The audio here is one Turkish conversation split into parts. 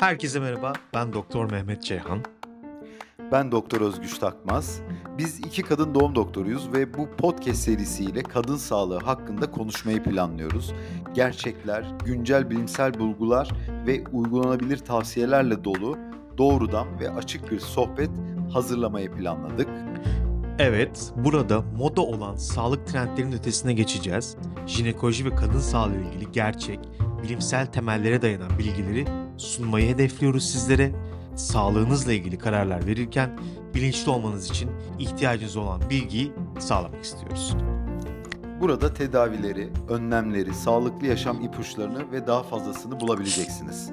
Herkese merhaba, ben Doktor Mehmet Ceyhan. Ben Doktor Özgüç Takmaz. Biz iki kadın doğum doktoruyuz ve bu podcast serisiyle kadın sağlığı hakkında konuşmayı planlıyoruz. Gerçekler, güncel bilimsel bulgular ve uygulanabilir tavsiyelerle dolu doğrudan ve açık bir sohbet hazırlamayı planladık. Evet, burada moda olan sağlık trendlerinin ötesine geçeceğiz. Jinekoloji ve kadın sağlığı ile ilgili gerçek, bilimsel temellere dayanan bilgileri sunmayı hedefliyoruz sizlere. Sağlığınızla ilgili kararlar verirken bilinçli olmanız için ihtiyacınız olan bilgiyi sağlamak istiyoruz. Burada tedavileri, önlemleri, sağlıklı yaşam ipuçlarını ve daha fazlasını bulabileceksiniz.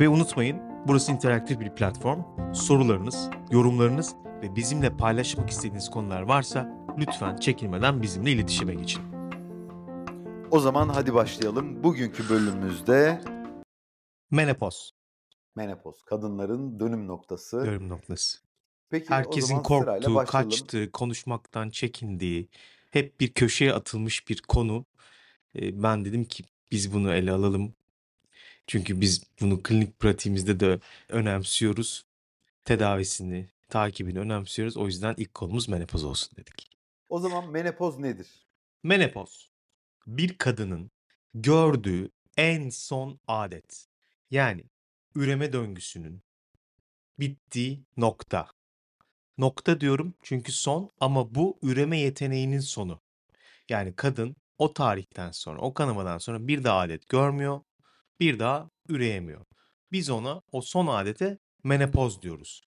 Ve unutmayın, burası interaktif bir platform. Sorularınız, yorumlarınız ve bizimle paylaşmak istediğiniz konular varsa lütfen çekinmeden bizimle iletişime geçin. O zaman hadi başlayalım. Bugünkü bölümümüzde Menopoz, menopoz, kadınların dönüm noktası. görüm noktası. Peki Herkesin korktuğu, kaçtığı, konuşmaktan çekindiği, hep bir köşeye atılmış bir konu. Ee, Ben dedim ki biz bunu ele alalım. Çünkü biz bunu klinik pratiğimizde de önemsiyoruz. Tedavisini, takibini önemsiyoruz. O yüzden ilk konumuz menopoz olsun dedik. O zaman menopoz nedir? Menopoz, bir kadının gördüğü en son adet. Yani üreme döngüsünün bittiği nokta. Nokta diyorum çünkü son ama bu üreme yeteneğinin sonu. Yani kadın o tarihten sonra, o kanamadan sonra bir daha adet görmüyor, bir daha üreyemiyor. Biz ona o son adete menopoz diyoruz.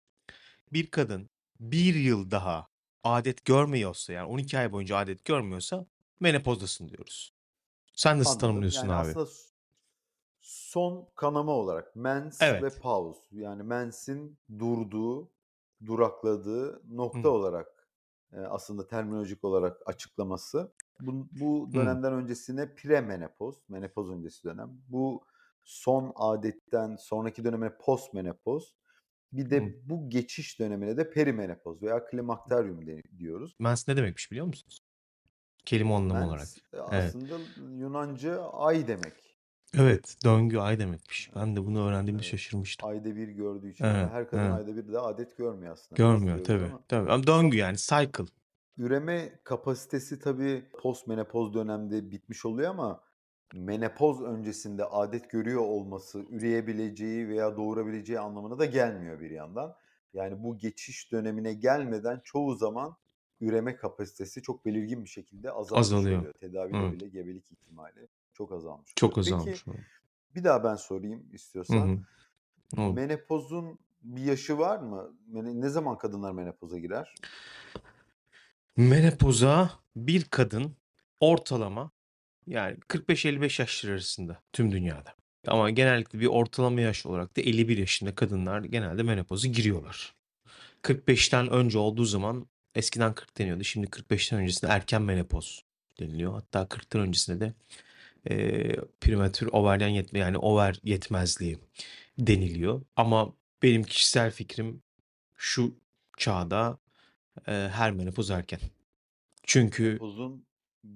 Bir kadın bir yıl daha adet görmüyorsa yani 12 ay boyunca adet görmüyorsa menopozdasın diyoruz. Sen nasıl Anladım. tanımlıyorsun Yani abi? aslında son kanama olarak mens Evet. ve pause yani mensin durduğu, durakladığı nokta Hı. olarak e, aslında terminolojik olarak açıklaması. Bu, bu Hı. dönemden öncesine premenopoz, menopoz öncesi dönem. Bu son adetten sonraki dönemine postmenopoz. Bir de bu geçiş dönemine de perimenopoz veya klimakteryum diyoruz. Mens ne demekmiş biliyor musunuz? Kelime anlamı olarak. Mens e, Evet. aslında Yunanca ay demek. Evet, döngü ay demekmiş. Ben de bunu öğrendiğimde Evet. şaşırmıştım. Ayda bir gördüğü için Evet, her kadın evet. ayda bir de adet görmüyor aslında. Görmüyor tabii. ama Tabii. Ama döngü yani cycle. üreme kapasitesi tabii postmenopoz dönemde bitmiş oluyor ama menopoz öncesinde adet görüyor olması üreyebileceği veya doğurabileceği anlamına da gelmiyor bir yandan. Yani bu geçiş dönemine gelmeden çoğu zaman üreme kapasitesi çok belirgin bir şekilde azalmış Azalıyor. oluyor. Tedaviyle Evet. bile gebelik ihtimali çok azalmış Çok oluyor. azalmış. Peki bir daha ben sorayım Hı istiyorsan. hı. Oldu. Menopozun bir yaşı var mı? Ne zaman kadınlar menopoza girer? Menopoza bir kadın ortalama yani 45-55 yaşları arasında tüm dünyada. Ama genellikle bir ortalama yaş olarak da 51 yaşında kadınlar genelde menopoza giriyorlar. 45'ten önce olduğu zaman eskiden 40 deniyordu. Şimdi 45'ten öncesinde erken menopoz deniliyor. Hatta 40'tan öncesinde de e, prematür overden yetme yani over yetmezliği deniliyor. Ama benim kişisel fikrim şu çağda e, her menopoz erken. Çünkü Menopozun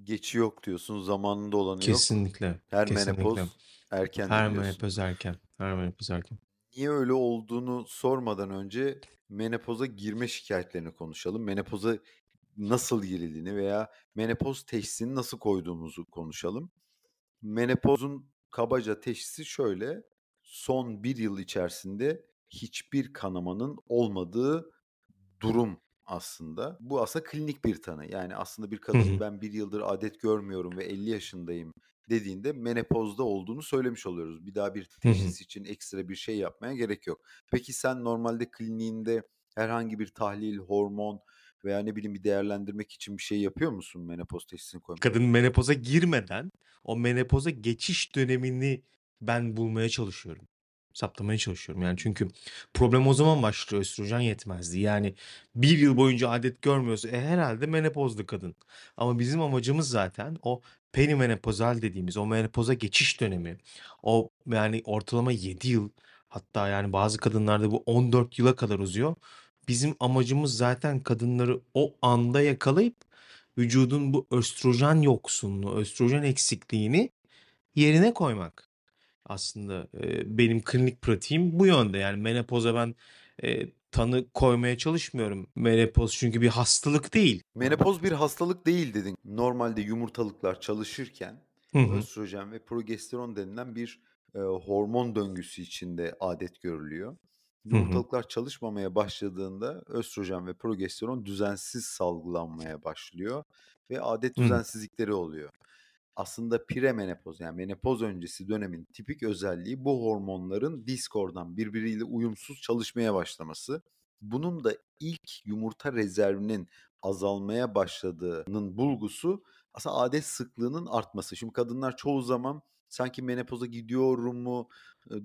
geçi yok diyorsun, zamanında olanı yok. kesinlikle, Her kesinlikle menopoz erken her diyorsun. menopoz erken. Her menopoz erken. Niye öyle olduğunu sormadan önce menopoza girme şikayetlerini konuşalım. Menopoza nasıl girildiğini veya menopoz teşhisini nasıl koyduğumuzu konuşalım. Menopozun kabaca teşhisi şöyle. Son bir yıl içerisinde hiçbir kanamanın olmadığı durum aslında. Bu aslında klinik bir tanı. Yani aslında bir kadın ben bir yıldır adet görmüyorum ve 50 yaşındayım dediğinde menopozda olduğunu söylemiş oluyoruz. Bir daha bir teşhis için ekstra bir şey yapmaya gerek yok. Peki sen normalde kliniğinde herhangi bir tahlil, hormon veya ne bileyim bir değerlendirmek için bir şey yapıyor musun menopoz teşhisini koymak Kadın menopoza girmeden o menopoza geçiş dönemini ben bulmaya çalışıyorum. Saptamaya çalışıyorum. Yani çünkü problem o zaman başlıyor östrojen yetmezliği. Yani bir yıl boyunca adet görmüyorsa e, herhalde menopozlu kadın. Ama bizim amacımız zaten o perimenopozal dediğimiz o menopoza geçiş dönemi. O yani ortalama 7 yıl hatta yani bazı kadınlarda bu 14 yıla kadar uzuyor. Bizim amacımız zaten kadınları o anda yakalayıp vücudun bu östrojen yoksunluğu, östrojen eksikliğini yerine koymak. Aslında e, benim klinik pratiğim bu yönde. Yani menopoza ben e, tanı koymaya çalışmıyorum. Menopoz çünkü bir hastalık değil. Menopoz bir hastalık değil dedin. Normalde yumurtalıklar çalışırken Hı hı. östrojen ve progesteron denilen bir e, hormon döngüsü içinde adet görülüyor. Yumurtalıklar çalışmamaya başladığında östrojen ve progesteron düzensiz salgılanmaya başlıyor ve adet Hı. düzensizlikleri oluyor. Aslında premenopoz yani menopoz öncesi dönemin tipik özelliği bu hormonların diskordan birbiriyle uyumsuz çalışmaya başlaması. Bunun da ilk yumurta rezervinin azalmaya başladığının bulgusu aslında adet sıklığının artması. Şimdi kadınlar çoğu zaman sanki menopoza gidiyorum mu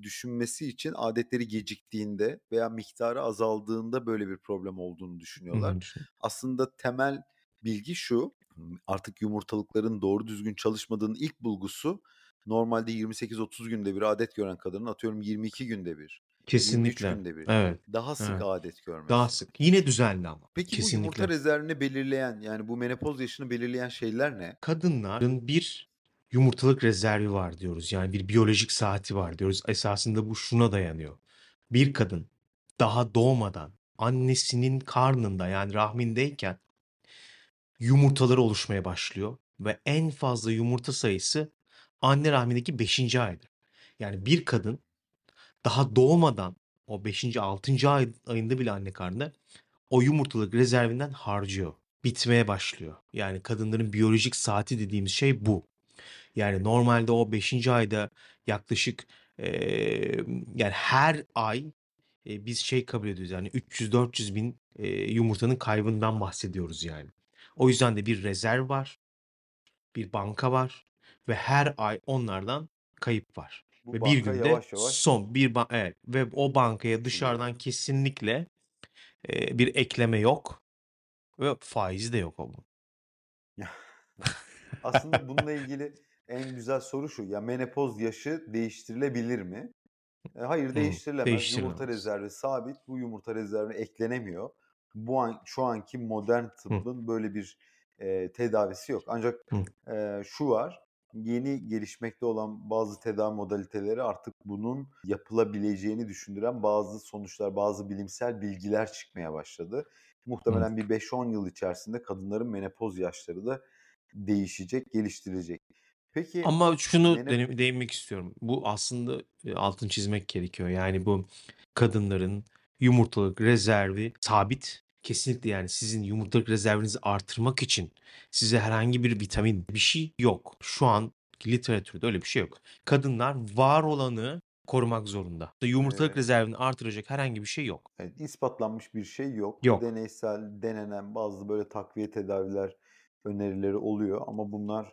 düşünmesi için adetleri geciktiğinde veya miktarı azaldığında böyle bir problem olduğunu düşünüyorlar. Aslında temel bilgi şu. Artık yumurtalıkların doğru düzgün çalışmadığının ilk bulgusu normalde 28-30 günde bir adet gören kadının atıyorum 22 günde bir, 23 Kesinlikle. günde bir Evet. daha sık Evet. adet görmesi. Daha sık. Yine düzenli ama. Peki bu yumurta Kesinlikle. rezervini belirleyen yani bu menopoz yaşını belirleyen şeyler ne? Kadınların bir yumurtalık rezervi var diyoruz. Yani bir biyolojik saati var diyoruz. Esasında bu şuna dayanıyor. Bir kadın daha doğmadan annesinin karnında yani rahmindeyken yumurtaları oluşmaya başlıyor ve en fazla yumurta sayısı anne rahmindeki 5. aydır. Yani bir kadın daha doğmadan o 5. 6. ay, ayında bile anne karnında o yumurtalık rezervinden harcıyor. Bitmeye başlıyor. Yani kadınların biyolojik saati dediğimiz şey bu. Yani normalde o 5. ayda yaklaşık eee, yani her ay e, biz şey kabul ediyoruz yani 300-400 bin e, yumurtanın kaybından bahsediyoruz yani. O yüzden de bir rezerv var, bir banka var ve her ay onlardan kayıp var. Bu Ve bir günde yavaş yavaş son bir ba- evet ve o bankaya dışarıdan kesinlikle e, bir ekleme yok ve faizi de yok o. Aslında bununla ilgili en güzel soru şu. Ya menopoz yaşı değiştirilebilir mi? E, hayır değiştirilemez. Yumurta değiştirilemez. rezervi sabit. Bu yumurta rezervi eklenemiyor. Bu an şu anki modern Hı, tıbbın böyle bir e, tedavisi yok. Ancak hı, e, şu var. Yeni gelişmekte olan bazı tedavi modaliteleri artık bunun yapılabileceğini düşündüren bazı sonuçlar, bazı bilimsel bilgiler çıkmaya başladı. hı. Muhtemelen bir 5-10 yıl içerisinde kadınların menopoz yaşları da değişecek, geliştirecek. Peki Ama şunu dene- değinmek istiyorum. Bu aslında altını çizmek gerekiyor. Yani bu kadınların yumurtalık rezervi sabit. Kesinlikle yani sizin yumurtalık rezervinizi artırmak için size herhangi bir vitamin bir şey yok. Şu an literatürde öyle bir şey yok. Kadınlar var olanı korumak zorunda. Yumurtalık e, rezervini artıracak herhangi bir şey yok. Evet, ispatlanmış bir şey yok. Yok. Deneysel denenen bazı böyle takviye tedaviler önerileri oluyor ama bunlar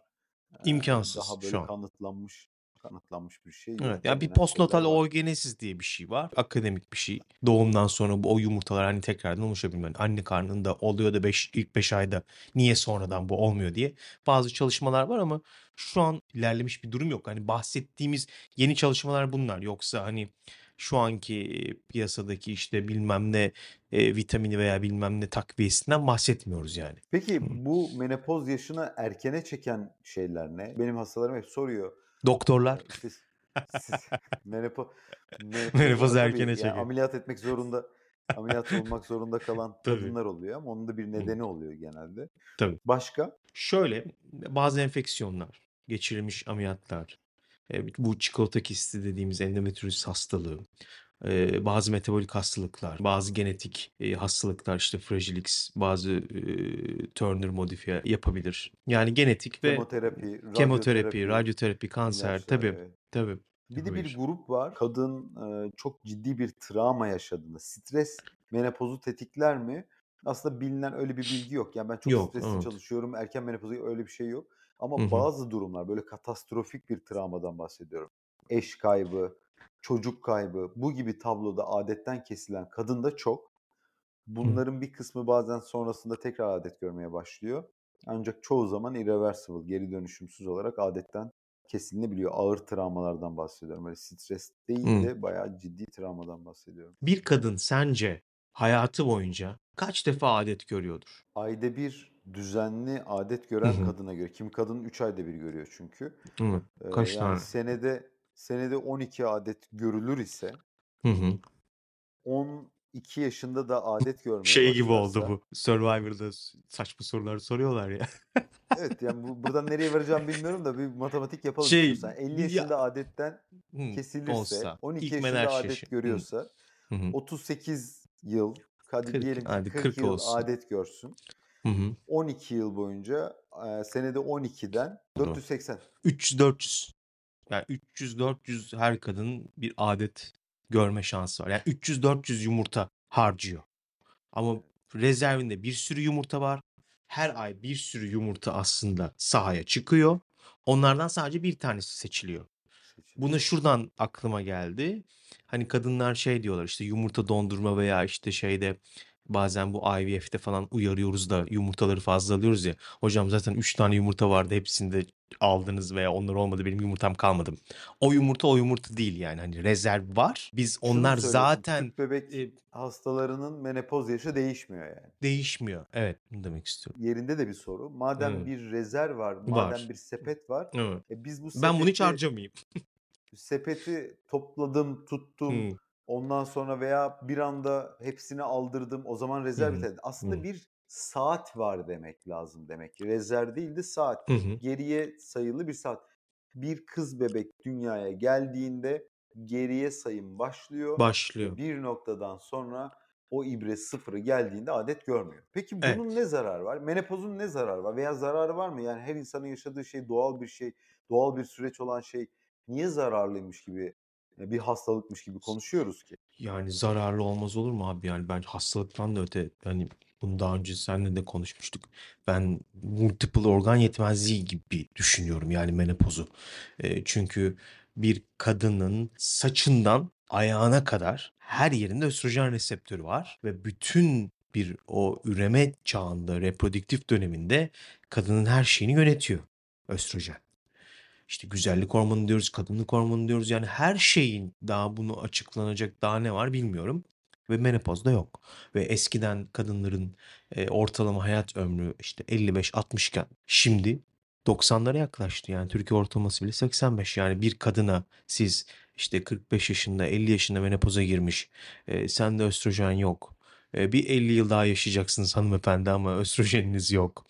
İmkansız daha şu böyle an. kanıtlanmış kanıtlanmış bir şey Evet. yok. Ya bir postnatal var. oogenesis diye bir şey var. Akademik bir şey. Doğumdan sonra bu o yumurtalar hani tekrardan oluşabilmeli. Anne karnında oluyor da beş, ilk 5 ayda niye sonradan bu olmuyor diye bazı çalışmalar var ama şu an ilerlemiş bir durum yok. Hani bahsettiğimiz yeni çalışmalar bunlar. Yoksa hani şu anki piyasadaki işte bilmem ne e, vitamini veya bilmem ne takviyesinden bahsetmiyoruz yani. Peki bu menopoz yaşını erkene çeken şeyler ne? Benim hastalarım hep soruyor. Doktorlar siz menopo menopoz erkene yani çekiyor. ameliyat etmek zorunda ameliyat olmak zorunda kalan Tabii. kadınlar oluyor ama onun da bir nedeni oluyor genelde. Tabii. Başka? Şöyle bazı enfeksiyonlar, geçirilmiş ameliyatlar, e, bu çikolata kisti dediğimiz endometriosis hastalığı, e, bazı metabolik hastalıklar, bazı genetik e, hastalıklar işte Fragile X, bazı e, Turner modifiye yapabilir. Yani genetik ve Kemoterapi, kemoterapi, radyoterapi, kanser tabii evet. tabii Bir de bir grup var. Kadın e, çok ciddi bir travma yaşadığında stres menopozu tetikler mi? Aslında bilinen öyle bir bilgi yok. Yani ben çok Yok, stresli evet. çalışıyorum. Erken menopozu öyle bir şey yok. Ama hı. bazı durumlar böyle katastrofik bir travmadan bahsediyorum. Eş kaybı, çocuk kaybı bu gibi tabloda adetten kesilen kadın da çok. Bunların bir kısmı bazen sonrasında tekrar adet görmeye başlıyor. Ancak çoğu zaman irreversible, geri dönüşümsüz olarak adetten kesilebiliyor. Ağır travmalardan bahsediyorum. Öyle stres değil de bayağı ciddi travmadan bahsediyorum. Bir kadın sence hayatı boyunca kaç defa adet görüyordur? Ayda bir düzenli adet gören kadına göre, kimi kadın 3 ayda bir görüyor çünkü. Eee, Kaç yani tane? senede senede 12 adet görülür ise Hı hı. 12 yaşında da adet görmeye Şey gibi oldu bu. Survivor'da saçma sorular soruyorlar ya. Evet, yani bu buradan nereye varacağımı bilmiyorum da bir matematik yapalım Şey, istiyorsan. 50 bir ya yaşında adetten Hımm, kesilirse, olsa. 12 İlk yaşında adet yaşı. Görüyorsa Hı hı. 38 yıl, hadi 40 diyelim ki hadi 40 40 yıl olsun. adet görsün. Hı hı. 12 yıl boyunca, senede 12'den Doğru. 480. 300-400. Yani 300-400 her kadının bir adet görme şansı var. Yani 300-400 yumurta harcıyor. Ama rezervinde bir sürü yumurta var. Her ay bir sürü yumurta aslında sahaya çıkıyor. Onlardan sadece bir tanesi seçiliyor. Seçiliyor. Buna şuradan aklıma geldi. Hani kadınlar şey diyorlar işte yumurta dondurma veya işte şeyde bazen bu IVF'te falan uyarıyoruz da yumurtaları fazla alıyoruz ya. Hocam zaten 3 tane yumurta vardı hepsini de aldınız veya onlar olmadı benim yumurtam kalmadı. O yumurta o yumurta değil yani hani rezerv var. Biz onlar zaten tüp bebek e, hastalarının menopoz yaşı değişmiyor yani. değişmiyor. Evet bunu demek istiyorum. Yerinde de bir soru. Madem Evet. bir rezerv var, madem Var. bir sepet var, Evet. e biz bu Ben bunu hiç sepeti harcamayayım. sepeti topladım, tuttum. Hımm. Ondan sonra veya bir anda hepsini aldırdım. O zaman rezerv hı. biter. Aslında Hı. bir saat var demek lazım demek ki. Rezerv değil de saat. Hı hı. Geriye sayılı bir saat. Bir kız bebek dünyaya geldiğinde geriye sayım başlıyor Başlıyor. bir noktadan sonra o ibre sıfırı geldiğinde adet görmüyor. Peki bunun Evet. ne zararı var? Menopozun ne zararı var veya zararı var mı? Yani her insanın yaşadığı şey doğal bir şey, doğal bir süreç olan şey niye zararlıymış gibi, bir hastalıkmış gibi konuşuyoruz ki? Yani zararlı olmaz olur mu abi? Yani ben hastalıktan da öte hani bunu daha önce seninle de konuşmuştuk. Ben multiple organ yetmezliği gibi düşünüyorum yani menopozu. Eee, çünkü bir kadının saçından ayağına kadar her yerinde östrojen reseptörü var ve bütün bir o üreme çağında, reprodüktif döneminde kadının her şeyini yönetiyor östrojen. İşte güzellik hormonu diyoruz, kadınlık hormonu diyoruz. Yani her şeyin daha bunu açıklanacak daha ne var bilmiyorum. Ve menopozda yok. Ve eskiden kadınların e, ortalama hayat ömrü işte 55-60 iken şimdi 90'lara yaklaştı. Yani Türkiye ortalaması bile 85. Yani bir kadına siz işte 45 yaşında 50 yaşında menopoza girmiş e, sende östrojen yok. E, bir 50 yıl daha yaşayacaksınız hanımefendi ama östrojeniniz yok.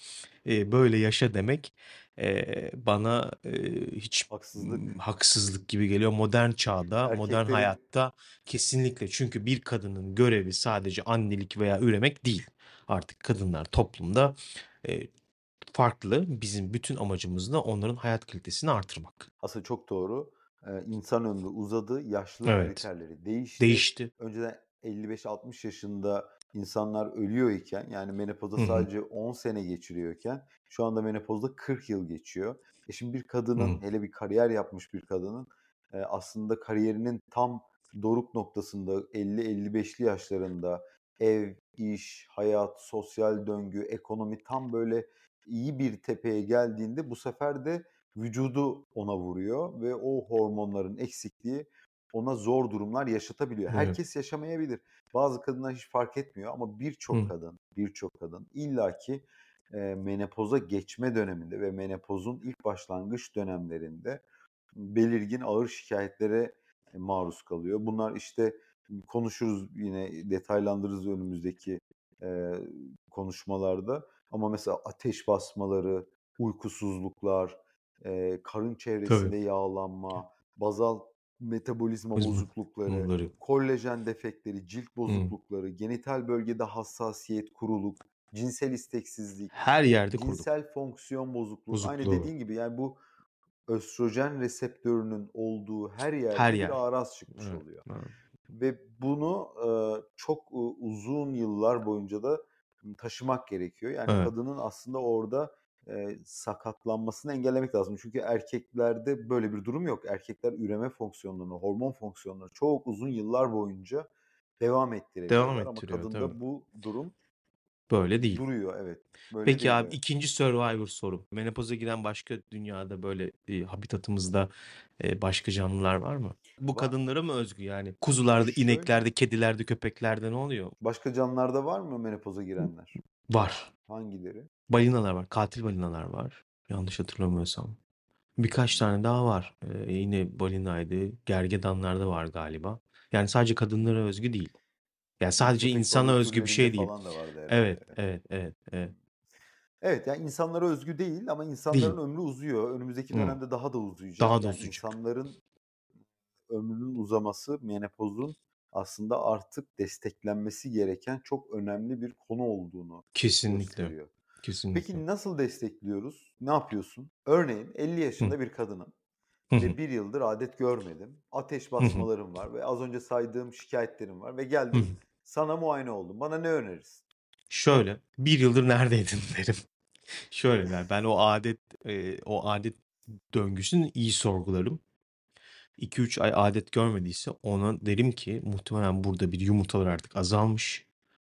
E, böyle yaşa demek Eee, bana, eee, hiç, Haksızlık. haksızlık gibi geliyor. Modern çağda, modern Erkeklerin hayatta kesinlikle. Çünkü bir kadının görevi sadece annelik veya üremek değil. Artık kadınlar toplumda, eee, farklı. Bizim bütün amacımız da onların hayat kalitesini artırmak. Aslında çok doğru. Eee, insan ömrü uzadı, yaşlılık Evet. kriterleri değişti. Değişti. Önceden 55-60 yaşında insanlar ölüyor iken, yani hı. sadece 10 sene geçiriyorken şu anda menopozda 40 yıl geçiyor. E, şimdi bir kadının, hele bir kariyer yapmış bir kadının, eee, aslında kariyerinin tam doruk noktasında 50-55'li yaşlarında ev, iş, hayat, sosyal döngü, ekonomi tam böyle iyi bir tepeye geldiğinde bu sefer de vücudu ona vuruyor ve o hormonların eksikliği ona zor durumlar yaşatabiliyor. Evet. Herkes yaşamayabilir. Bazı kadınlar hiç fark etmiyor ama birçok kadın, birçok kadın illaki, eee, menopoza geçme döneminde ve menopozun ilk başlangıç dönemlerinde belirgin ağır şikayetlere maruz kalıyor. Bunlar işte konuşuruz yine detaylandırırız önümüzdeki, eee, konuşmalarda ama mesela ateş basmaları, uykusuzluklar, eee, karın Tabii. çevresinde yağlanma, bazal metabolizma bozuklukları, bunları kollajen defektleri, cilt Hı. bozuklukları, genital bölgede hassasiyet, kuruluk, cinsel isteksizlik, Her yerde cinsel fonksiyon bozukluğu, aynı Bozukluğu. dediğin gibi yani bu östrojen reseptörünün olduğu her Her yerde bir yer. ağraz çıkmış Evet, oluyor evet. ve bunu, çok, uzun yıllar boyunca da taşımak gerekiyor. Yani Evet. kadının aslında orada, eee, sakatlanmasını engellemek lazım. Çünkü erkeklerde böyle bir durum yok. Erkekler üreme fonksiyonlarını, hormon fonksiyonlarını çok uzun yıllar boyunca devam Devam ettirebiliyorlar ama ettiriyor tabii. kadında bu durum Böyle değil. duruyor. Evet. Böyle Peki değil, abi evet. 2. Survivor sorum. Menopoza giren başka dünyada böyle, eee, habitatımızda, başka canlılar var mı? Bu Va kadınlara mı özgü yani? Kuzularda, Şöyle ineklerde, kedilerde, köpeklerde ne oluyor? Başka canlılarda var mı menopoza girenler? Var. Hangileri? Balinalar var. Katil balinalar var. Yanlış hatırlamıyorsam. Birkaç tane daha var. Ee, yine balinaydı. Gergedanlar da var galiba. Yani sadece kadınlara özgü değil. Yani sadece Köpek insana balığı özgü bir şey değil. falan da vardı Evet, herhalde. evet, evet, evet. Evet, yani insanlara özgü değil ama Değil. insanların ömrü uzuyor. Önümüzdeki Hı. dönemde daha da uzayacak. Daha da Yani uzayacak. insanların ömrünün uzaması menopozun aslında artık desteklenmesi gereken çok önemli bir konu olduğunu Kesinlikle. gösteriyor. Kesinlikle. Peki nasıl destekliyoruz? Ne yapıyorsun? Örneğin 50 Hı. yaşında bir Hı hı. ve bir yıldır adet görmedim. Ateş basmalarım var ve az önce saydığım şikayetlerim var ve geldim sana muayene oldum. Bana ne önerirsin? Şöyle, bir yıldır neredeydin derim. Şöyle der, ben o adet e, o adet döngüsünü iyi sorgularım. 2-3 ay adet görmediyse ona derim ki muhtemelen burada bir yumurtalar artık azalmış.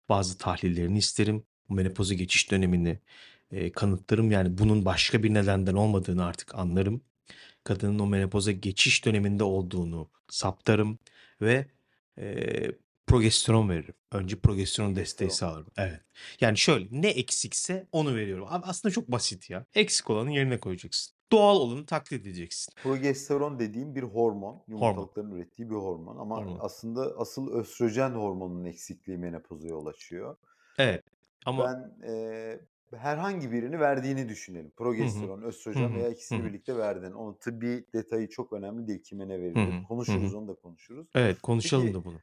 Bazı tahlillerini isterim. Menopoza geçiş dönemini e, kanıtlarım. Yani bunun başka bir nedenden olmadığını artık anlarım. Kadının o menopoza geçiş döneminde olduğunu saptarım ve e, progesteron veririm. Önce progesteron desteği sağlarım. Evet. Yani şöyle ne eksikse onu veriyorum. Aslında çok basit ya. Eksik olanı yerine koyacaksın. Doğal olanı taklit edeceksin. Progesteron dediğim bir hormon. Hormon. Yumurtalıkların ürettiği bir hormon ama Hormon. aslında asıl östrojen hormonunun eksikliği menopoza yol açıyor. Evet. Ama Ben eee, herhangi birini verdiğini düşünelim. Progesteron, Hı östrojen hı. veya ikisini hı. birlikte verdin. Onun tıbbi detayı çok önemli değil. Kime ne verilir? Konuşuruz, onu da konuşuruz. Evet, konuşalım Peki da bunu.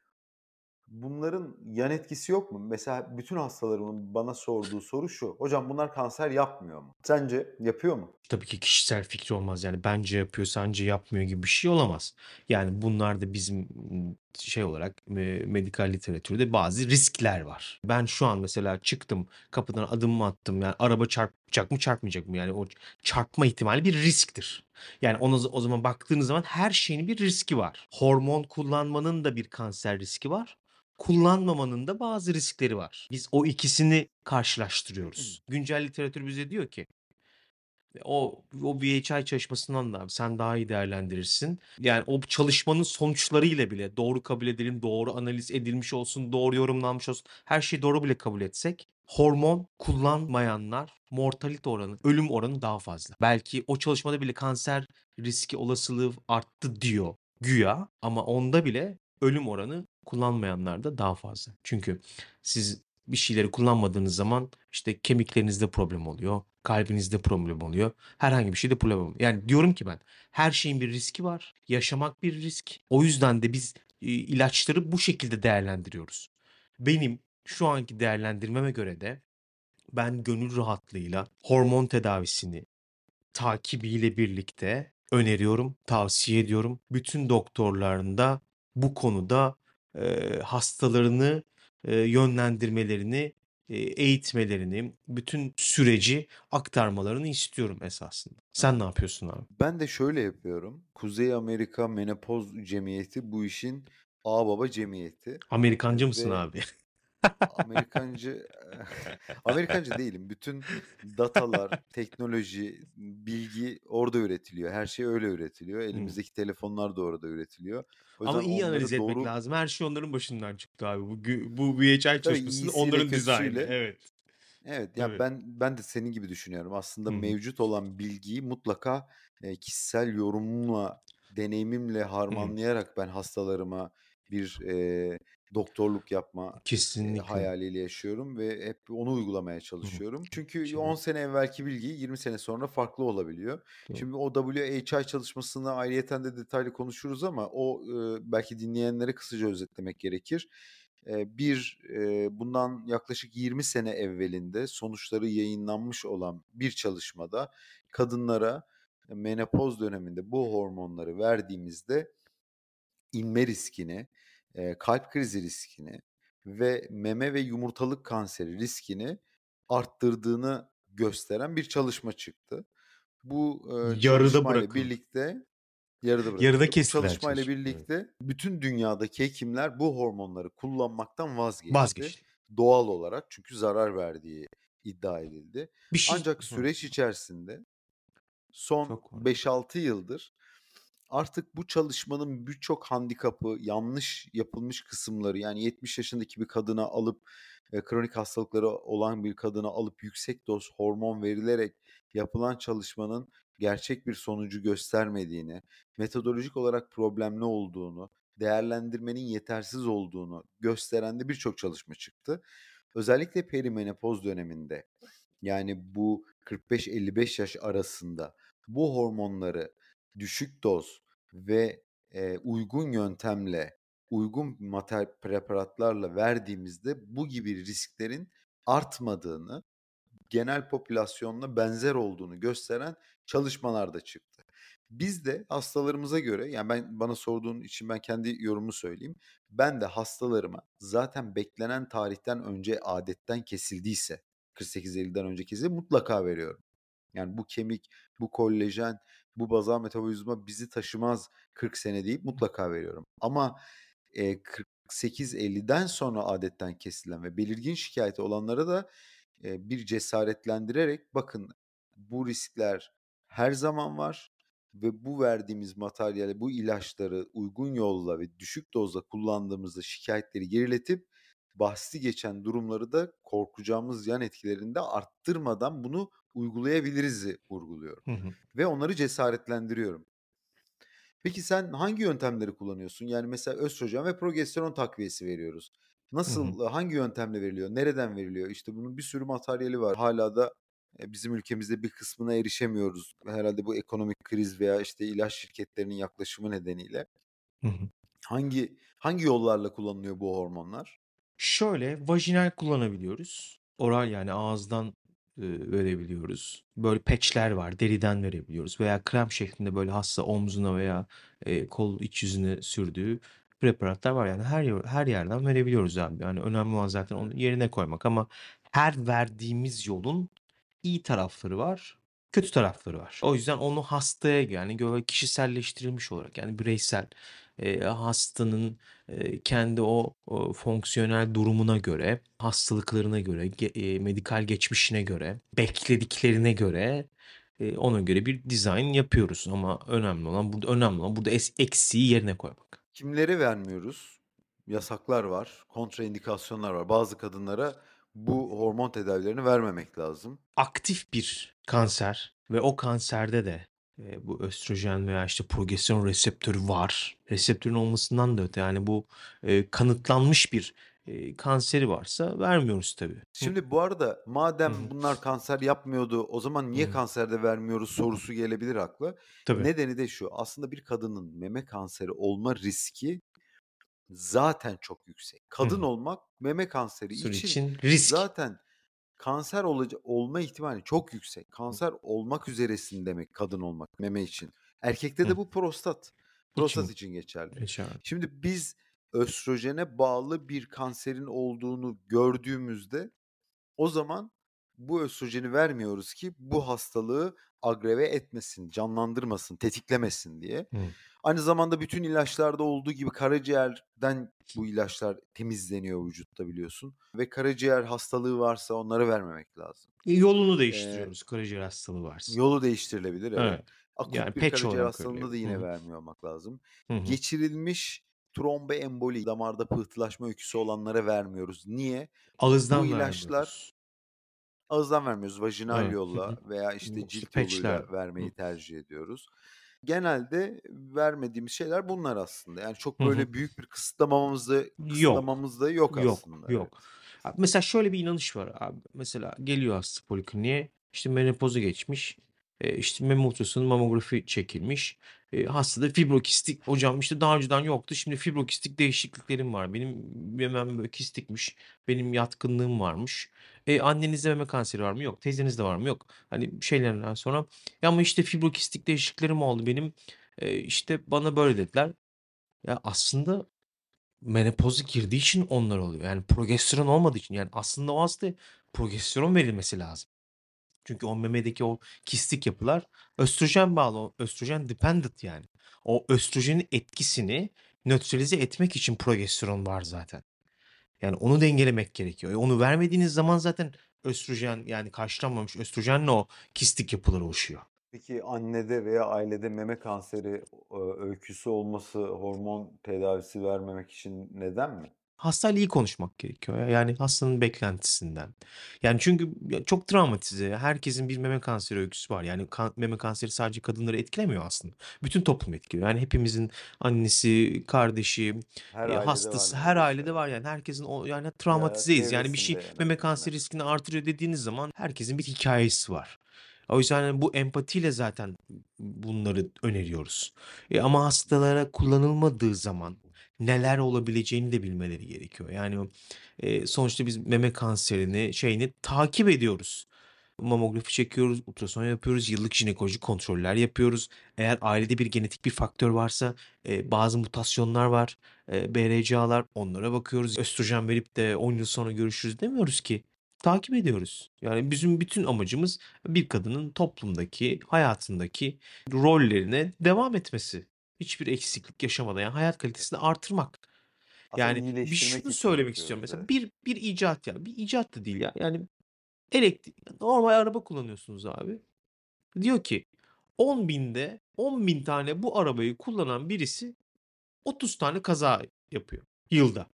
Bunların yan etkisi yok mu? Mesela bütün hastalarımın bana sorduğu soru şu. Hocam bunlar kanser yapmıyor mu? Sence yapıyor mu? Tabii ki kişisel fikri olmaz. Yani bence yapıyor, sence yapmıyor gibi bir şey olamaz. Yani bunlar da bizim m, şey olarak medikal literatürde bazı riskler var. Ben şu an mesela çıktım, kapıdan adımımı attım. Yani araba çarpacak mı, çarpmayacak mı? Yani o çarpma ihtimali bir risktir. Yani ona, o zaman baktığınız zaman her şeyin bir riski var. Hormon kullanmanın da bir kanser riski var. Kullanmamanın da bazı riskleri var. Biz o ikisini karşılaştırıyoruz. Güncel literatür bize diyor ki o o VHI çalışmasından da sen daha iyi değerlendirirsin. Yani o çalışmanın sonuçlarıyla bile doğru kabul edelim, doğru analiz edilmiş olsun, doğru yorumlanmış olsun. Her şeyi doğru bile kabul etsek hormon kullanmayanlar mortalite oranı, ölüm oranı daha fazla. Belki o çalışmada bile kanser riski olasılığı arttı diyor güya ama onda bile ölüm oranı kullanmayanlarda daha fazla. Çünkü siz bir şeyleri kullanmadığınız zaman işte kemiklerinizde problem oluyor, kalbinizde problem oluyor, herhangi bir şeyde problem oluyor. Yani diyorum ki ben her şeyin bir riski var, yaşamak bir risk. O yüzden de biz ilaçları bu şekilde değerlendiriyoruz. Benim şu anki değerlendirmeme göre de ben gönül rahatlığıyla hormon tedavisini takibiyle birlikte öneriyorum, tavsiye ediyorum. Bütün doktorların da bu konuda e, hastalarını e, yönlendirmelerini, e, eğitmelerini, bütün süreci aktarmalarını istiyorum esasında. Sen ne yapıyorsun abi? Ben de şöyle yapıyorum. Kuzey Amerika Menopoz Cemiyeti bu işin ağababa cemiyeti Amerikancı mısın ve abi? Amerikancı Amerikancı değilim. Bütün datalar, teknoloji, bilgi orada üretiliyor. Her şey öyle üretiliyor. Elimizdeki telefonlar da orada üretiliyor. O Ama yüzden iyi analiz onları etmek doğru lazım. Her şey onların başından çıktı abi. Bu, gü- bu VHI tabii iyisiyle onların dizaynı. kötüsüyle Evet. Evet ya Tabii. ben ben de senin gibi düşünüyorum. Aslında Hı hı. mevcut olan bilgiyi mutlaka e, kişisel yorumumla, deneyimimle Hı. harmanlayarak ben hastalarıma bir e, doktorluk yapma Kesinlikle. hayaliyle yaşıyorum ve hep onu uygulamaya Hı hı. çalışıyorum. Çünkü Şimdi 10 sene evvelki bilgi 20 sene sonra farklı olabiliyor. doğru. Şimdi o WHI çalışmasını ayrıyeten de detaylı konuşuruz ama o e, belki dinleyenlere kısaca özetlemek gerekir. E, bir e, bundan yaklaşık 20 sene evvelinde sonuçları yayınlanmış olan bir çalışmada kadınlara menopoz döneminde bu hormonları verdiğimizde inme riskini, e, kalp krizi riskini ve meme ve yumurtalık kanseri riskini arttırdığını gösteren bir çalışma çıktı. Bu e, Yarıda bırakıldı. birlikte yarıda Yarıda bırakıldı. Bu kestiler çalışmayla çalışma. Evet. birlikte bütün dünyadaki hekimler bu hormonları kullanmaktan vazgeçti. Vazgeçti. Doğal olarak çünkü zarar verdiği iddia edildi. Bir şey... Ancak süreç içerisinde son Çok var. 5-6 yıldır artık bu çalışmanın birçok handikapı, yanlış yapılmış kısımları, yani 70 yaşındaki bir kadına alıp, kronik hastalıkları olan bir kadına alıp yüksek doz hormon verilerek yapılan çalışmanın gerçek bir sonucu göstermediğini, metodolojik olarak problemli olduğunu, değerlendirmenin yetersiz olduğunu gösteren de birçok çalışma çıktı. Özellikle perimenopoz döneminde, yani bu 45-55 yaş arasında bu hormonları düşük doz ve, eee, uygun yöntemle, uygun mater preparatlarla verdiğimizde bu gibi risklerin artmadığını, genel popülasyonla benzer olduğunu gösteren çalışmalar da çıktı. Biz de hastalarımıza göre, yani ben bana sorduğun için ben kendi yorumumu söyleyeyim. Ben de hastalarıma zaten beklenen tarihten önce adetten kesildiyse, 48 Eylül'den önce kesildi, mutlaka veriyorum. Yani bu kemik, bu kollajen, bu bazal metabolizma bizi taşımaz 40 sene deyip mutlaka veriyorum. Ama, eee, 48-50'den sonra adetten kesilen ve belirgin şikâyeti olanlara da, eee, bir cesaretlendirerek bakın bu riskler her zaman var ve bu verdiğimiz materyali, bu ilaçları uygun yolla ve düşük dozda kullandığımızda şikâyetleri geriletip bahsi geçen durumları da korkacağımız yan etkilerini de arttırmadan bunu uygulayabiliriz'i vurguluyorum Hı hı. ve onları cesaretlendiriyorum. Peki sen hangi yöntemleri kullanıyorsun? Yani mesela östrojen ve progesteron takviyesi veriyoruz. Hı hı. Nasıl, hangi yöntemle veriliyor? Nereden veriliyor? İşte bunun bir sürü materyali var. Hâlâ da, eee, bizim ülkemizde bir kısmına erişemiyoruz. Herhâlde bu ekonomik kriz veya işte ilaç şirketlerinin yaklaşımı nedeniyle. Hı hı. Hangi hangi yollarla kullanılıyor bu hormonlar? Şöyle, vajinal kullanabiliyoruz. Oral yani ağızdan, verebiliyoruz. Böyle patch'ler var, deriden verebiliyoruz veya krem şeklinde böyle hasta omzuna veya, eee, kol iç yüzüne sürdüğü preparatlar var. Yani her her yerden verebiliyoruz abi. Yani önemli olan zaten onu yerine koymak ama her verdiğimiz yolun iyi tarafları var, kötü tarafları var. O yüzden onu hastaya yani böyle kişiselleştirilmiş olarak yani bireysel, eee, hastanın, eee, kendi o, o fonksiyonel durumuna göre, hastalıklarına göre, ge eee, medikal geçmişine göre, beklediklerine göre, eee, ona göre bir dizayn yapıyoruz ama önemli olan burada önemli olan burada es eksiği yerine koymak. Kimlere vermiyoruz? Yasaklar var, kontraindikasyonlar var. Bazı kadınlara bu hormon tedavilerini vermemek lazım. Aktif bir kanser ve o kanserde de, eee, bu östrojen veya işte progesteron reseptörü var. Reseptörün olmasından da öte yani bu, eee, kanıtlanmış bir, eee, kanseri varsa vermiyoruz tabii. Şimdi bu arada madem bunlar kanser yapmıyordu, o zaman niye hı. kanserde vermiyoruz sorusu gelebilir akla. Tabii. Nedeni de şu, aslında bir kadının meme kanseri olma riski zaten çok yüksek. Kadın hı. olmak meme kanseri için için risk. zaten kanser olaca olma ihtimali çok yüksek. Kanser olmak üzeresin demek kadın olmak meme için. Erkekte de bu prostat. Prostat İçin için geçerli. geçerli. Şimdi biz östrojene bağlı bir kanserin olduğunu gördüğümüzde o zaman bu östrojeni vermiyoruz ki bu hastalığı agrave etmesin, canlandırmasın, tetiklemesin diye. Hı. Aynı zamanda bütün ilaçlarda olduğu gibi karaciğerden bu ilaçlar temizleniyor vücutta biliyorsun ve karaciğer hastalığı varsa onları vermemek lazım. Yolunu Eee değiştiriyoruz karaciğer hastalığı varsa. Yolu değiştirilebilir, evet. Evet. Yani Akut bir patch karaciğer hastalığında da yine hı. vermiyor olmak lazım. Hı hı. Geçirilmiş tromboemboli, damarda pıhtılaşma öyküsü olanlara vermiyoruz. Niye? Bu Ağızdan ilaçlar vermiyoruz. ağızdan vermiyoruz, vajinal Evet. Yolla veya işte Bu cilt yoluyla vermeyi tercih ediyoruz. Genelde vermediğimiz şeyler bunlar aslında. Yani çok böyle büyük bir kısıtlamamız da Yok. kısıtlamamız da yok Yok, aslında, yok. Abi mesela şöyle bir inanış var abi. Mesela geliyor hasta polikliniğe, işte menopozu geçmiş, eee, işte meme ultrasonu, mamografi çekilmiş. Eee, hastada fibrokistik, hocam işte daha önceden yoktu, şimdi fibrokistik değişikliklerim var. Benim memem böyle kistikmiş, benim yatkınlığım varmış. E, annenizde meme kanseri var mı? Yok. Teyzenizde var mı? Yok. Hani şeylerden sonra ya ama işte fibrokistik değişikliklerim oldu benim. Eee, işte bana böyle dediler. Ya aslında menopoza girdiği için onlar oluyor. Yani progesteron olmadığı için. Yani aslında o hastaya progesteron verilmesi lazım. Çünkü o memedeki o kistik yapılar östrojen bağlı. Östrojen dependent yani. O östrojenin etkisini nötralize etmek için progesteron var zaten. Yani onu dengelemek gerekiyor. E, onu vermediğiniz zaman zaten östrojen yani karşılanmamış östrojenle o kistik yapılar oluşuyor. Peki annede veya ailede meme kanseri, öyküsü olması hormon tedavisi vermemek için neden mi? Hastayla iyi konuşmak gerekiyor ya. Yani hastanın beklentisinden. Yani çünkü ya çok travmatize. Herkesin bir meme kanseri öyküsü var. Yani kan meme kanseri sadece kadınları etkilemiyor aslında. Bütün toplumu etkiliyor. Yani hepimizin annesi, kardeşi, Her eee, ailede var hastası her neredeyse. ailede var yani. Herkesin o yani Ya travmatizeyiz. Yani bir şey çevresinde en meme kanseri riskini artırıyor dediğiniz zaman herkesin bir hikâyesi var. O yüzden hani bu empatiyle zaten bunları öneriyoruz. E, ama hastalara kullanılmadığı zaman neler olabileceğini de bilmeleri gerekiyor. Yani eee, sonuçta biz meme kanserini, şeyini takip ediyoruz. Mamografi çekiyoruz, ultrason yapıyoruz, yıllık jinekolojik kontroller yapıyoruz. Eğer ailede bir genetik bir faktör varsa, eee, bazı mutasyonlar var, eee, BRCA'lar onlara bakıyoruz. Östrojen verip de 10 yıl sonra görüşürüz demiyoruz ki. Takip ediyoruz. Yani bizim bütün amacımız bir kadının toplumdaki, hayatındaki rollerine devam etmesi. Hiçbir eksiklik yaşamadan yani hayat kalitesini artırmak. Aslında Yani bir şunu söylemek istiyorum mesela evet. bir bir icat ya bir icat da değil ya. Yani elektrik normal araba kullanıyorsunuz abi. Diyor ki 10.000'de 10.000 tane bu arabayı kullanan birisi 30 tane kaza yapıyor yılda.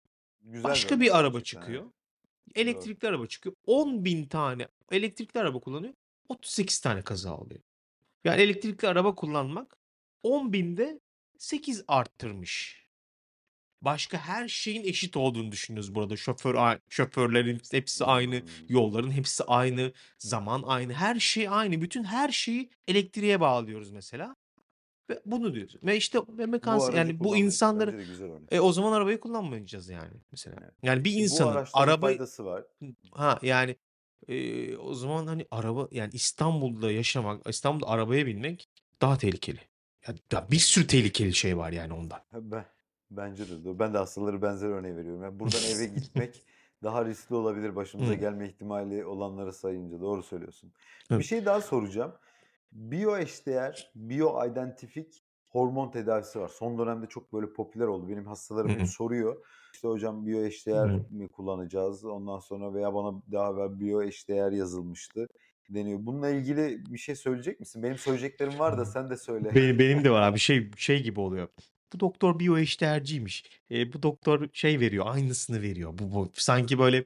Güzel Başka bir araba çıkıyor. Doğru. Elektrikli araba çıkıyor. 10.000 tane elektrikli araba kullanıyor. 38 tane kaza oluyor. Yani elektrikli araba kullanmak 10.000'de 8 arttırmış. Başka her şeyin eşit olduğunu düşünüyoruz burada. Şoför şoförlerin hepsi aynı, Hımm. yolların hepsi aynı, zaman aynı, her şey aynı. Bütün her şeyi elektriğe bağlıyoruz mesela ve bunu diyoruz. Ve işte meme Bu kanse aracı yani bu örnek. e, o zaman arabayı kullanmayacağız yani mesela. Evet. Yani bir E, bu insanın arabayı faydası var. Ha, yani, eee, o zaman, hani, araba yani İstanbul'da yaşamak, İstanbul'da arabaya binmek daha tehlikeli. Ya da bir sürü tehlikeli şey var yani ondan. Ha, ben bence de. Ben de hastalara benzer örneği veriyorum. Yani buradan eve gitmek daha riskli olabilir başımıza gelme ihtimali olanları sayınca. Doğru söylüyorsun. Bir Evet. şey daha soracağım. Biyoeşdeğer, biyoidentifik hormon tedavisi var. Son dönemde çok böyle popüler oldu. Benim hastalarım hı. soruyor. İşte hocam Hı biyoeşdeğer hı. mi kullanacağız? Ondan sonra veya bana daha evvel biyoeşdeğer yazılmıştı deniyor. Bununla ilgili bir şey söyleyecek misin? Benim söyleyeceklerim var da sen de söyle. Benim benim de var abi. Şey şey gibi oluyor. Bu doktor biyoeşdeğerciymiş. Eee, bu doktor şey veriyor, aynısını veriyor. Bu bu sanki böyle,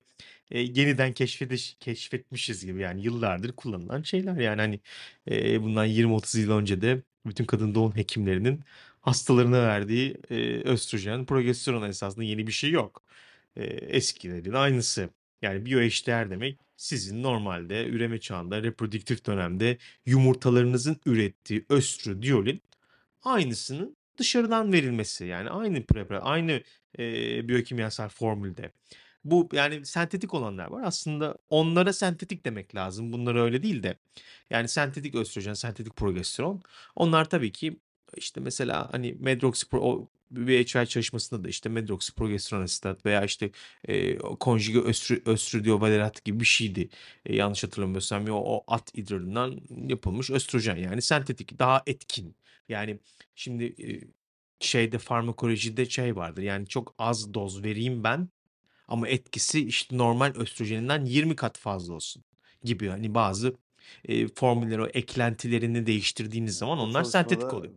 eee, yeniden keşfediş keşfetmişiz gibi yani yıllardır kullanılan şeyler yani hani, eee, bundan 20-30 yıl önce de bütün kadın doğum hekimlerinin hastalarına verdiği, eee, östrojen, progesteron esasında yeni bir şey yok. Eee, eskilerin aynısı. Yani biyoeşdeğer demek sizin normalde üreme çağında, reprodüktif dönemde yumurtalarınızın ürettiği östradiolin aynısının dışarıdan verilmesi. Yani aynı preparat, aynı, eee, biyokimyasal formülde. Bu yani sentetik olanlar var. Aslında onlara sentetik demek lazım. Bunlara öyle değil de. Yani sentetik östrojen, sentetik progesteron. Onlar tabii ki işte mesela hani medroksipro o VHI çalışmasında da işte medroksiprogesteron asetat veya işte, eee, konjüge östrü östradiolvarerat gibi bir şeydi. Eee, yanlış hatırlamıyorsam. O o at idrarından yapılmış östrojen yani sentetik, daha etkin. Yani şimdi, eee, şeyde farmakolojide şey vardır. Yani çok az doz vereyim ben ama etkisi işte normal östrojeninden 20 kat fazla olsun gibi. Hani bazı, eee, formülleri, o eklentilerini değiştirdiğiniz zaman onlar sentetik oluyor.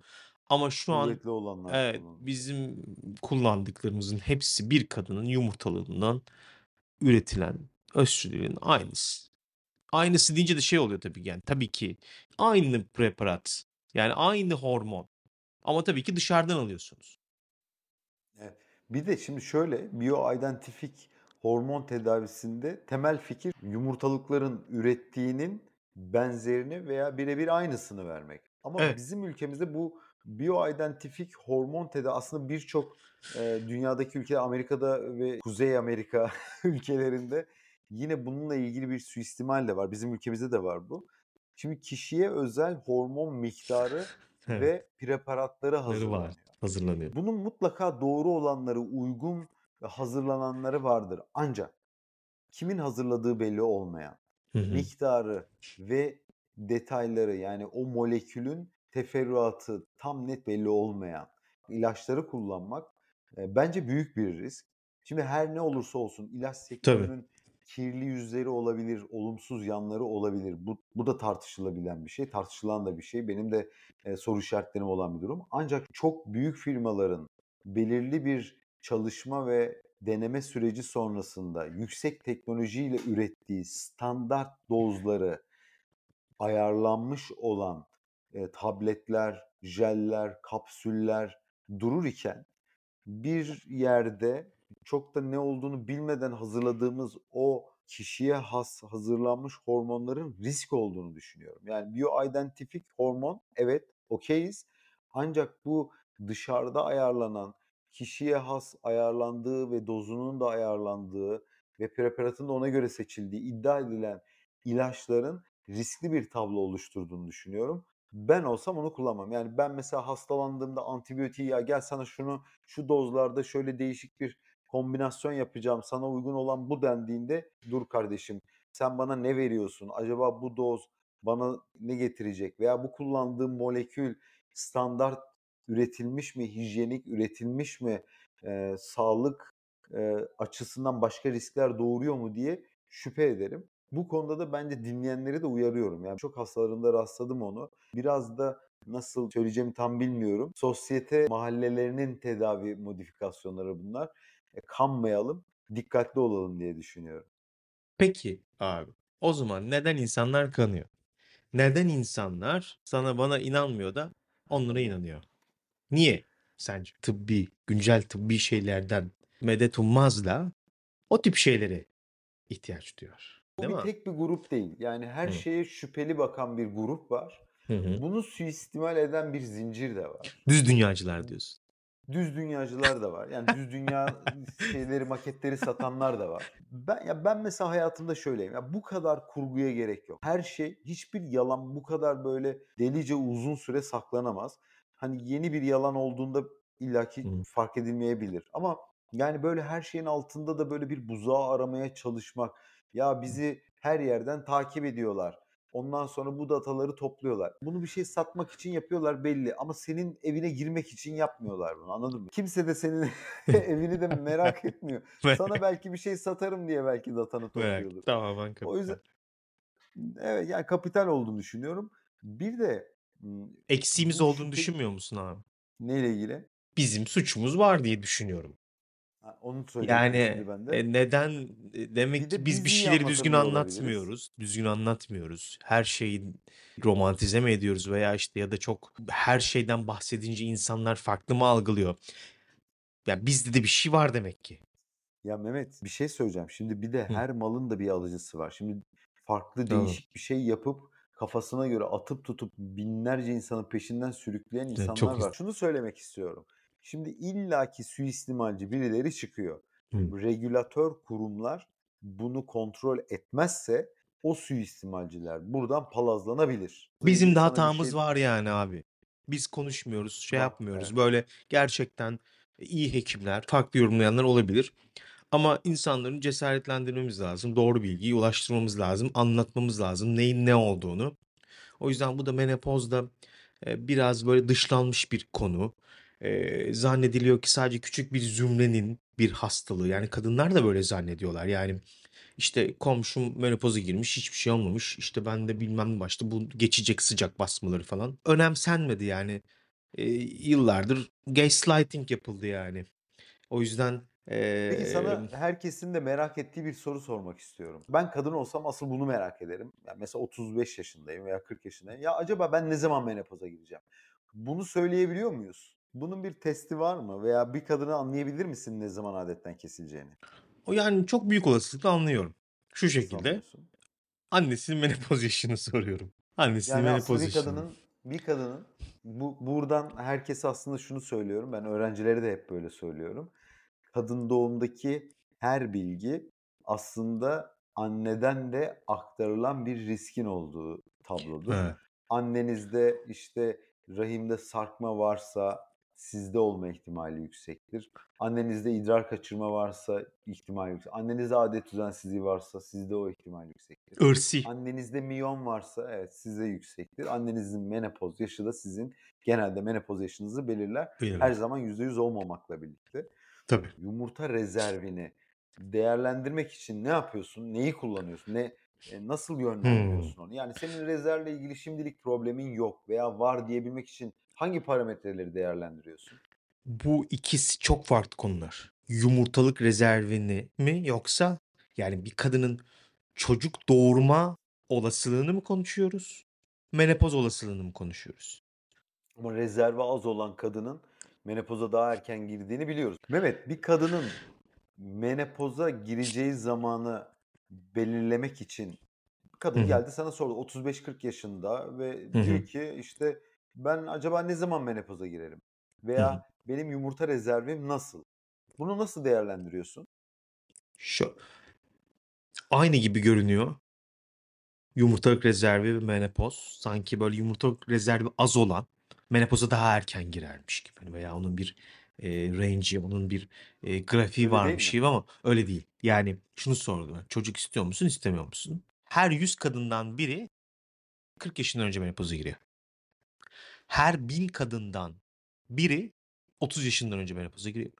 Ama şu an olanlar evet, bizim kullandıklarımızın hepsi bir kadının yumurtalarından üretilen östrojinin aynısı. Aynısı deyince de şey oluyor tabii yani tabii ki aynı preparat, yani aynı hormon ama tabii ki dışarıdan alıyorsunuz. Evet. Bir de şimdi şöyle, biyoidentifik hormon tedavisinde temel fikir yumurtalıkların ürettiğinin benzerini veya birebir aynısını vermek. Ama Evet. bizim ülkemizde bu biyoidentifik hormon tedavi aslında birçok, eee, dünyadaki ülke Amerika'da ve Kuzey Amerika ülkelerinde yine bununla ilgili bir suistimal de var. Bizim ülkemizde de var bu. Şimdi kişiye özel hormon miktarı Evet. ve preparatları Ları var, hazırlanıyor. hazırlanıyor. Bunun mutlaka doğru olanları, uygun ve hazırlananları vardır. Ancak kimin hazırladığı belli olmayan, Hı hı. miktarı ve detayları yani o molekülün teferruatı tam net belli olmayan ilaçları kullanmak, eee, bence büyük bir risk. Şimdi her ne olursa olsun ilaç Tabii. sektörünün kirli yüzleri olabilir, olumsuz yanları olabilir. Bu bu da tartışılabilen bir şey, tartışılan da bir şey. Benim de, eee, soru işaretlerim olan bir durum. Ancak çok büyük firmaların belirli bir çalışma ve deneme süreci sonrasında yüksek teknolojiyle ürettiği standart dozları ayarlanmış olan, eee, tabletler, jeller, kapsüller durur iken bir yerde çok da ne olduğunu bilmeden hazırladığımız o kişiye has hazırlanmış hormonların risk olduğunu düşünüyorum. Yani bioidentifik hormon evet, okayiz. Ancak bu dışarıda ayarlanan, kişiye has ayarlandığı ve dozunun da ayarlandığı ve preparatın da ona göre seçildiği iddia edilen ilaçların riskli bir tablo oluşturduğunu düşünüyorum. Ben olsam onu kullanmam. Yani ben mesela hastalandığımda antibiyotiği ya gel sana şunu şu dozlarda şöyle değişik bir kombinasyon yapacağım, sana uygun olan bu dendiğinde dur kardeşim sen bana ne veriyorsun? Acaba bu doz bana ne getirecek? Veya bu kullandığım molekül standart üretilmiş mi, hijyenik üretilmiş mi, eee, sağlık, eee, açısından başka riskler doğuruyor mu diye şüphe ederim. Bu konuda da bence dinleyenleri de uyarıyorum. Yani çok hastalarımda rastladım onu. Biraz da nasıl söyleyeceğimi tam bilmiyorum. Sosyete mahallelerinin tedavi modifikasyonları bunlar. E, kanmayalım, dikkatli olalım diye düşünüyorum. Peki abi, o zaman neden insanlar kanıyor? Neden insanlar sana bana inanmıyor da onlara inanıyor? Niye sence? Tıbbi, güncel tıbbi şeylerden medet ummazla o tip şeylere ihtiyaç duyuyor. Bu Değil bir mi? tek bir grup değil. Yani her Hı. şeye şüpheli bakan bir grup var. Hı hı. Bunu suistimal eden bir zincir de var. Düz dünyacılar diyorsun. Düz dünyacılar da var. Yani düz dünya şeyleri, maketleri satanlar da var. Ben ya ben mesela hayatımda şöyleyim. Ya bu kadar kurguya gerek yok. Her şey hiçbir yalan bu kadar böyle delice uzun süre saklanamaz. Hani yeni bir yalan olduğunda illaki Hı. fark edilmeyebilir. Ama yani böyle her şeyin altında da böyle bir buzağı aramaya çalışmak. Ya bizi her yerden takip ediyorlar. Ondan sonra bu dataları topluyorlar. Bunu bir şey satmak için yapıyorlar belli ama senin evine girmek için yapmıyorlar bunu anladın mı? Kimse de senin evini de merak etmiyor. Sana belki bir şey satarım diye belki datanı topluyordur. Tamamen O kapital. yüzden evet yani kapital olduğunu düşünüyorum. Bir de Eksiğimiz olduğunu düşünmüyor musun abi? neyle ilgili? Bizim suçumuz var diye düşünüyorum. Ha, onu Yani ben de. e, neden e, demek Bir de ki biz bir şeyleri düzgün anlatamıyor olabiliriz. anlatmıyoruz. Düzgün anlatmıyoruz. Her şeyi romantize mi ediyoruz veya işte ya da çok her şeyden bahsedince insanlar farklı mı algılıyor? Ya bizde de bir şey var demek ki. Ya Mehmet bir şey söyleyeceğim. Şimdi bir de Hı. her malın da bir alıcısı var. Şimdi farklı değişik bir şey yapıp kafasına göre atıp tutup binlerce insanın peşinden sürükleyen Evet, insanlar çok var. Şunu söylemek istiyorum. Şimdi illaki suistimalci birileri çıkıyor. Hı. Regülatör kurumlar bunu kontrol etmezse o suistimalciler buradan palazlanabilir. Bizim de hatamız şey var yani abi. Biz konuşmuyoruz, şey yapmıyoruz. Evet. Böyle gerçekten iyi hekimler, farklı yorumlayanlar olabilir. Ama insanların cesaretlendirmemiz lazım. Doğru bilgiyi ulaştırmamız lazım. Anlatmamız lazım neyin ne olduğunu. O yüzden bu da menopozda biraz böyle dışlanmış bir konu. Zannediliyor ki sadece küçük bir zümrenin bir hastalığı. Yani kadınlar da böyle zannediyorlar. Yani işte komşum menopoza girmiş hiçbir şey olmamış. İşte ben de bilmem ne başta bu geçecek sıcak basmaları falan. Önemsenmedi yani. E, yıllardır gaslighting yapıldı yani. O yüzden Peki sana herkesin de merak ettiği bir soru sormak istiyorum. Ben kadın olsam asıl bunu merak ederim. Yani mesela 35 yaşındayım veya 40 yaşındayım. Ya acaba ben ne zaman menopoza gireceğim? Bunu söyleyebiliyor muyuz? Bunun bir testi var mı? Veya bir kadını anlayabilir misin ne zaman adetten kesileceğini? o yani çok büyük olasılıkla anlıyorum. Şu Nasıl şekilde anlıyorsun? annesinin menopoz yaşını soruyorum. Annesinin Yani menopoz yaşını. kadının bir kadının bu buradan herkese aslında şunu söylüyorum. Ben öğrencilere de hep böyle söylüyorum. Kadın doğumdaki her bilgi aslında anneden de aktarılan bir riskin olduğu tablodur. Evet. Annenizde işte rahimde sarkma varsa sizde olma ihtimali yüksektir. Annenizde idrar kaçırma varsa ihtimal yüksek. Annenizde adet düzensizliği varsa sizde o ihtimal yüksektir. Irsi. Annenizde miyon varsa evet sizde yüksektir. Annenizin menopoz yaşı da sizin genelde menopoz yaşınızı belirler. Her Belirler. zaman %100 olmamakla birlikte. Tabii. Yumurta rezervini değerlendirmek için ne yapıyorsun? Neyi kullanıyorsun? Ne eee, nasıl yönlendiriyorsun onu? Yani senin rezervle ilgili şimdilik problemin yok veya var diyebilmek için hangi parametreleri değerlendiriyorsun? Bu ikisi çok farklı konular. Yumurtalık rezervini mi yoksa yani bir kadının çocuk doğurma olasılığını mı konuşuyoruz? Menopoz olasılığını mı konuşuyoruz? Ama rezervi az olan kadının menopoza daha erken girdiğini biliyoruz. Mehmet, bir kadının menopoza gireceği zamanı belirlemek için kadın geldi sana sordu 35-40 yaşında ve diyor ki işte ben acaba ne zaman menopoza girerim? Veya benim yumurta rezervim nasıl? Bunu nasıl değerlendiriyorsun? Şu Aynı gibi görünüyor. Yumurtalık rezervi ve menopoz. Sanki böyle yumurtalık rezervi az olan menopoza daha erken girermiş gibi hani veya onun bir, eee, range'i, onun bir, eee, grafiği Öyle varmış gibi ama öyle değil. Yani şunu sordular, "Çocuk istiyor musun, istemiyor musun?" Her 100 kadından biri 40 yaşından önce menopoza giriyor. Her 1000 kadından biri 30 yaşından önce menopoza giriyor.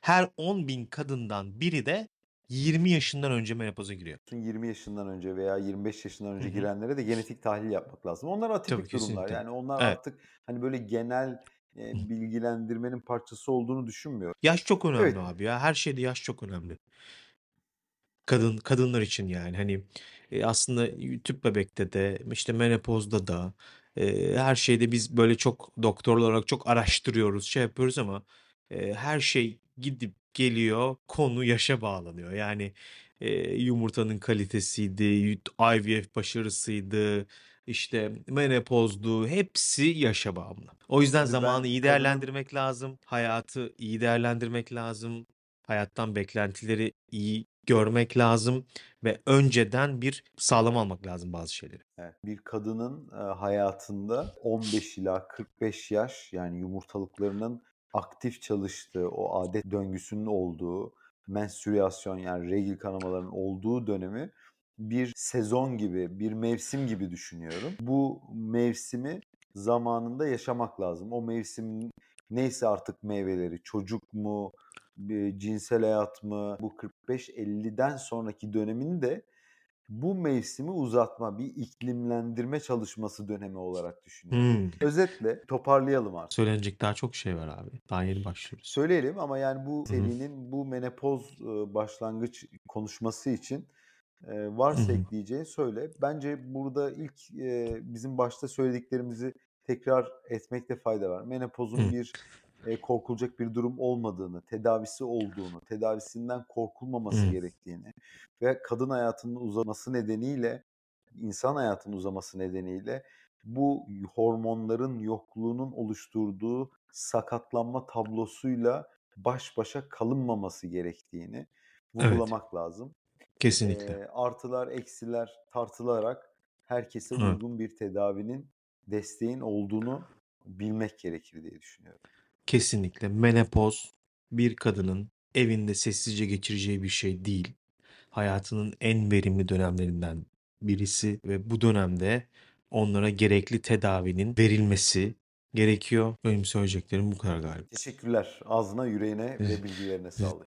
Her 10.000 kadından biri de 20 yaşından önce menopoza giriyor. 20 yaşından önce veya 25 yaşından önce girenlere de genetik tahlil yapmak lazım. Onlar Tabii, atipik durumlar. kesinlikle. Yani onlar Evet. artık hani böyle genel, eee, bilgilendirmenin parçası olduğunu düşünmüyorum. Yaş çok önemli Evet. abi ya. Her şeyde yaş çok önemli. Kadın kadınlar için yani hani, eee, aslında tüp bebekte de, işte menopozda da, eee, her şeyde biz böyle çok doktorlar olarak çok araştırıyoruz, şey yapıyoruz ama, her şey gidip geliyor, konu yaşa bağlanıyor. Yani, eee, yumurtanın kalitesiydi, IVF başarısıydı, işte menopozdu, hepsi yaşa bağımlı. O yüzden Şimdi zamanı iyi değerlendirmek lazım, hayatı iyi değerlendirmek lazım, hayattan beklentileri iyi görmek lazım ve önceden bir sağlam almak lazım bazı şeyleri. Evet, bir kadının, hayatında 15 ila 45 yaş yani yumurtalıklarının aktif çalıştığı, o adet döngüsünün olduğu, menstrüasyon yani regl kanamalarının olduğu dönemi bir sezon gibi, bir mevsim gibi düşünüyorum. Bu mevsimi zamanında yaşamak lazım. O mevsimin neyse artık meyveleri, çocuk mu, cinsel hayat mı, bu 45-50'den sonraki dönemini de bu mevsimi uzatma, bir iklimlendirme çalışması dönemi olarak düşünüyorum. Hımm. Özetle toparlayalım artık. Söylenecek daha çok şey var abi. Daha yeni başlıyoruz. Söyleyelim ama yani bu serinin bu menopoz, ııı, başlangıç konuşması için, Hı varsa hı. ekleyeceğin söyle. Bence burada ilk, eee, bizim başta söylediklerimizi tekrar etmekte fayda var. Menopozun Hı. bir, eee, korkulacak bir durum olmadığını, tedavisi olduğunu, tedavisinden korkulmaması Hı. gerektiğini ve kadın hayatının uzaması nedeniyle, insan hayatının uzaması nedeniyle bu hormonların yokluğunun oluşturduğu sakatlanma tablosuyla baş başa kalınmaması gerektiğini Evet. vurgulamak lazım. Kesinlikle. Eee, artılar, eksiler tartılarak herkese Evet. uygun bir tedavinin, desteğin olduğunu bilmek gerekir diye düşünüyorum. Kesinlikle. Menopoz bir kadının evinde sessizce geçireceği bir şey değil. Hayatının en verimli dönemlerinden birisi ve bu dönemde onlara gerekli tedavinin verilmesi gerekiyor. Benim söyleyeceklerim bu kadar galiba. Teşekkürler. Ağzına, yüreğine ve bilgilerine sağlık.